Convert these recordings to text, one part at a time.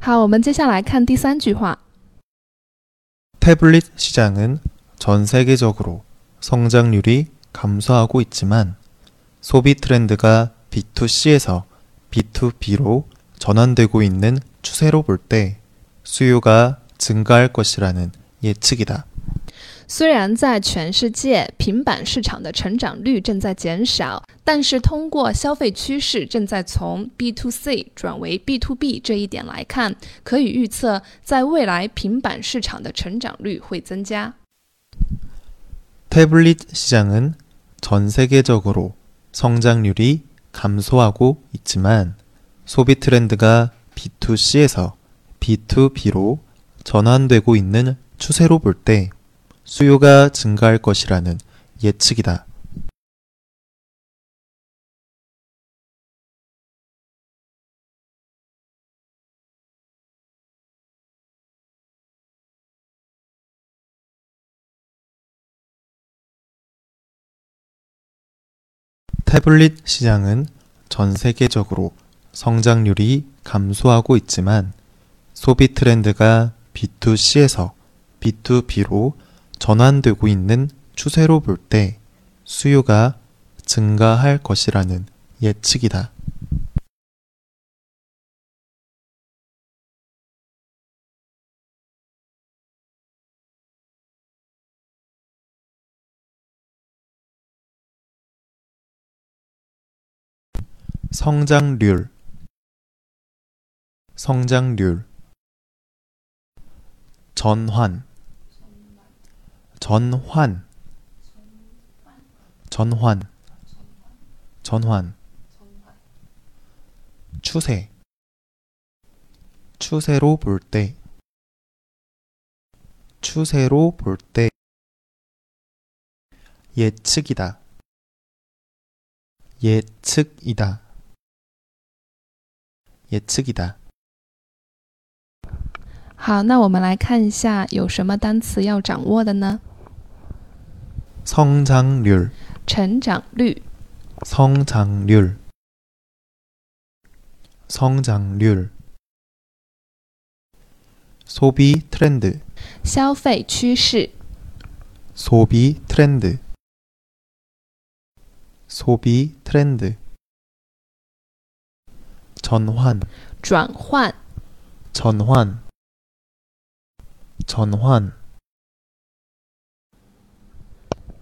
好，我们接下来看第三句话。 태블릿 시장은 전 세계적으로 성장률이 감소하고 있지만 소비 트렌드가 B2C에서 B2B로 전환되고 있는 추세로 볼 때 수요가 증가할 것이라는 예측이다. 虽然在全世界平板市场的成长率正在减少，但是通过消费趋势正在从 B to C 转为 B to B 这一点来看，可以预测在未来平板市场的成长率会增加。 태블릿 시장은 전 세계적으로 성장률이 감소하고 있지만 소비 트렌드가 B2C에서 B2B로 전환되고 있는 추세로 볼 때 수요가 증가할 것이라는 예측이다. 태블릿 시장은 전 세계적으로 성장률이 감소하고 있지만 소비 트렌드가 B2C에서 B2B로 전환되고 있는 추세로 볼 때 수요가 증가할 것이라는 예측이다. 성장률. 성장률. 전환 전환 전환 전환 추세 추세로 볼 때 추세로 볼 때 예측이다 예측이다 예측이다 好，那我们来看一下有什么单词要掌握的呢？ 성장률 成长率、 성장률 성장률 소비 트렌드 消费趋势、 소비 트렌드 소비 트렌드 전환 转换、 전환 전환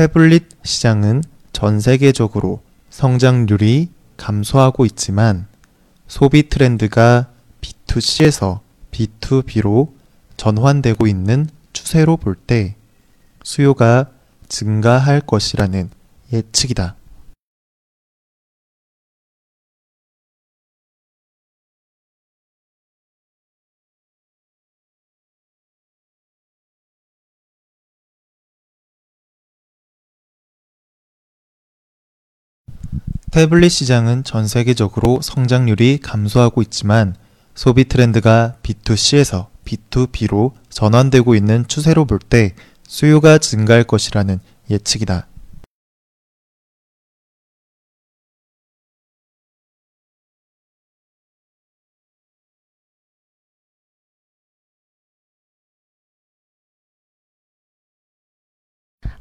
태블릿 시장은 전 세계적으로 성장률이 감소하고 있지만 소비 트렌드가 B2C에서 B2B로 전환되고 있는 추세로 볼 때 수요가 증가할 것이라는 예측이다. 태블릿 시장은 전 세계적으로 성장률이 감소하고 있지만 소비 트렌드가 B2C에서 B2B로 전환되고 있는 추세로 볼 때 수요가 증가할 것이라는 예측이다. “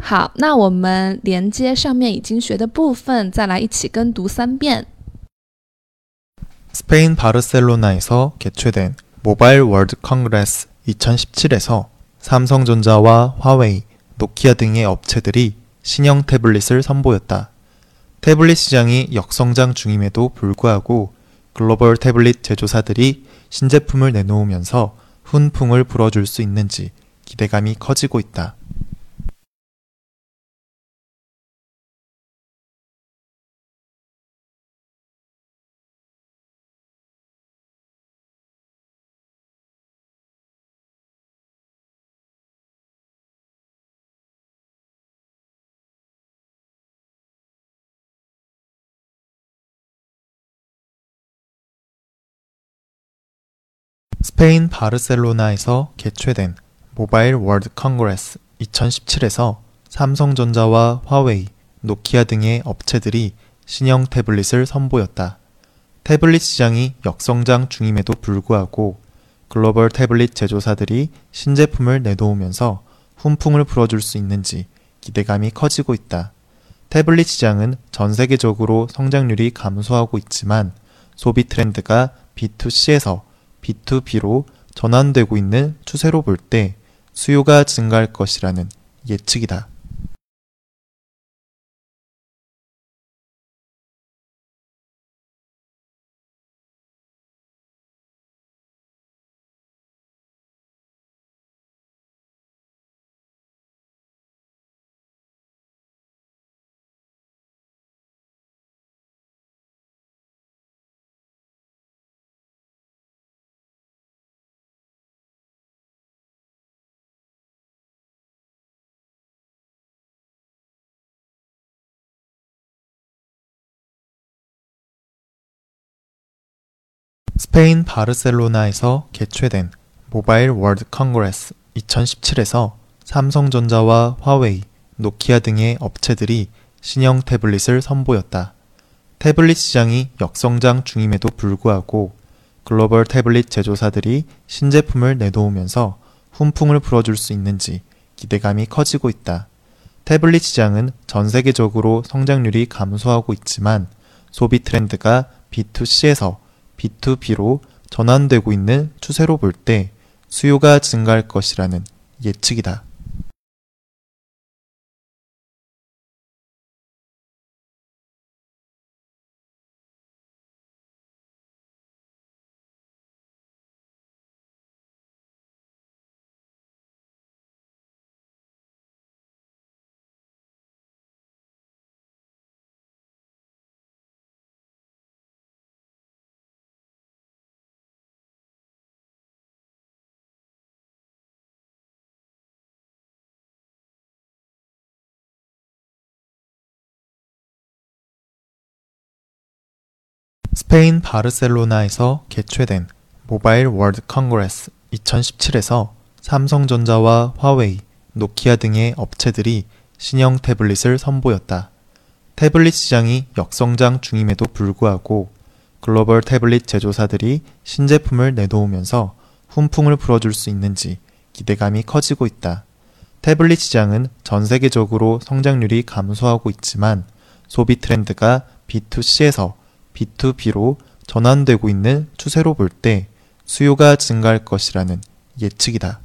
好，那我们连接上面已经学的部分，再来一起跟读三遍。 스페인 바르셀로나에서 개최된 모바일 월드 컨그레스 2017에서 삼성전자와 화웨이, 노키아 등의 업체들이 신형 태블릿을 선보였다. 태블릿 시장이 역성장 중임에도 불구하고 글로벌 태블릿 제조사들이 신제품을 내놓으면서 훈풍을 불어줄 수 있는지 기대감이 커지고 있다. 스페인 바르셀로나에서 개최된 모바일 월드 컨그레스 2017에서 삼성전자와 화웨이, 노키아 등의 업체들이 신형 태블릿을 선보였다. 태블릿 시장이 역성장 중임에도 불구하고 글로벌 태블릿 제조사들이 신제품을 내놓으면서 훈풍을 불어줄 수 있는지 기대감이 커지고 있다. 태블릿 시장은 전 세계적으로 성장률이 감소하고 있지만 소비 트렌드가 B2C에서 B2B로 전환되고 있는 추세로 볼 때 수요가 증가할 것이라는 예측이다. 스페인 바르셀로나에서 개최된 모바일 월드 컨그레스 2017에서 삼성전자와 화웨이, 노키아 등의 업체들이 신형 태블릿을 선보였다. 태블릿 시장이 역성장 중임에도 불구하고 글로벌 태블릿 제조사들이 신제품을 내놓으면서 훈풍을 불어줄 수 있는지 기대감이 커지고 있다. 태블릿 시장은 전 세계적으로 성장률이 감소하고 있지만 소비 트렌드가 B2C에서 B2B로 전환되고 있는 추세로 볼 때 수요가 증가할 것이라는 예측이다. 스페인 바르셀로나에서 개최된 모바일 월드 컨그레스 2017에서 삼성전자와 화웨이, 노키아 등의 업체들이 신형 태블릿을 선보였다. 태블릿 시장이 역성장 중임에도 불구하고 글로벌 태블릿 제조사들이 신제품을 내놓으면서 훈풍을 불어줄 수 있는지 기대감이 커지고 있다. 태블릿 시장은 전 세계적으로 성장률이 감소하고 있지만 소비 트렌드가 B2C에서 B2B로 전환되고 있는 추세로 볼 때 수요가 증가할 것이라는 예측이다.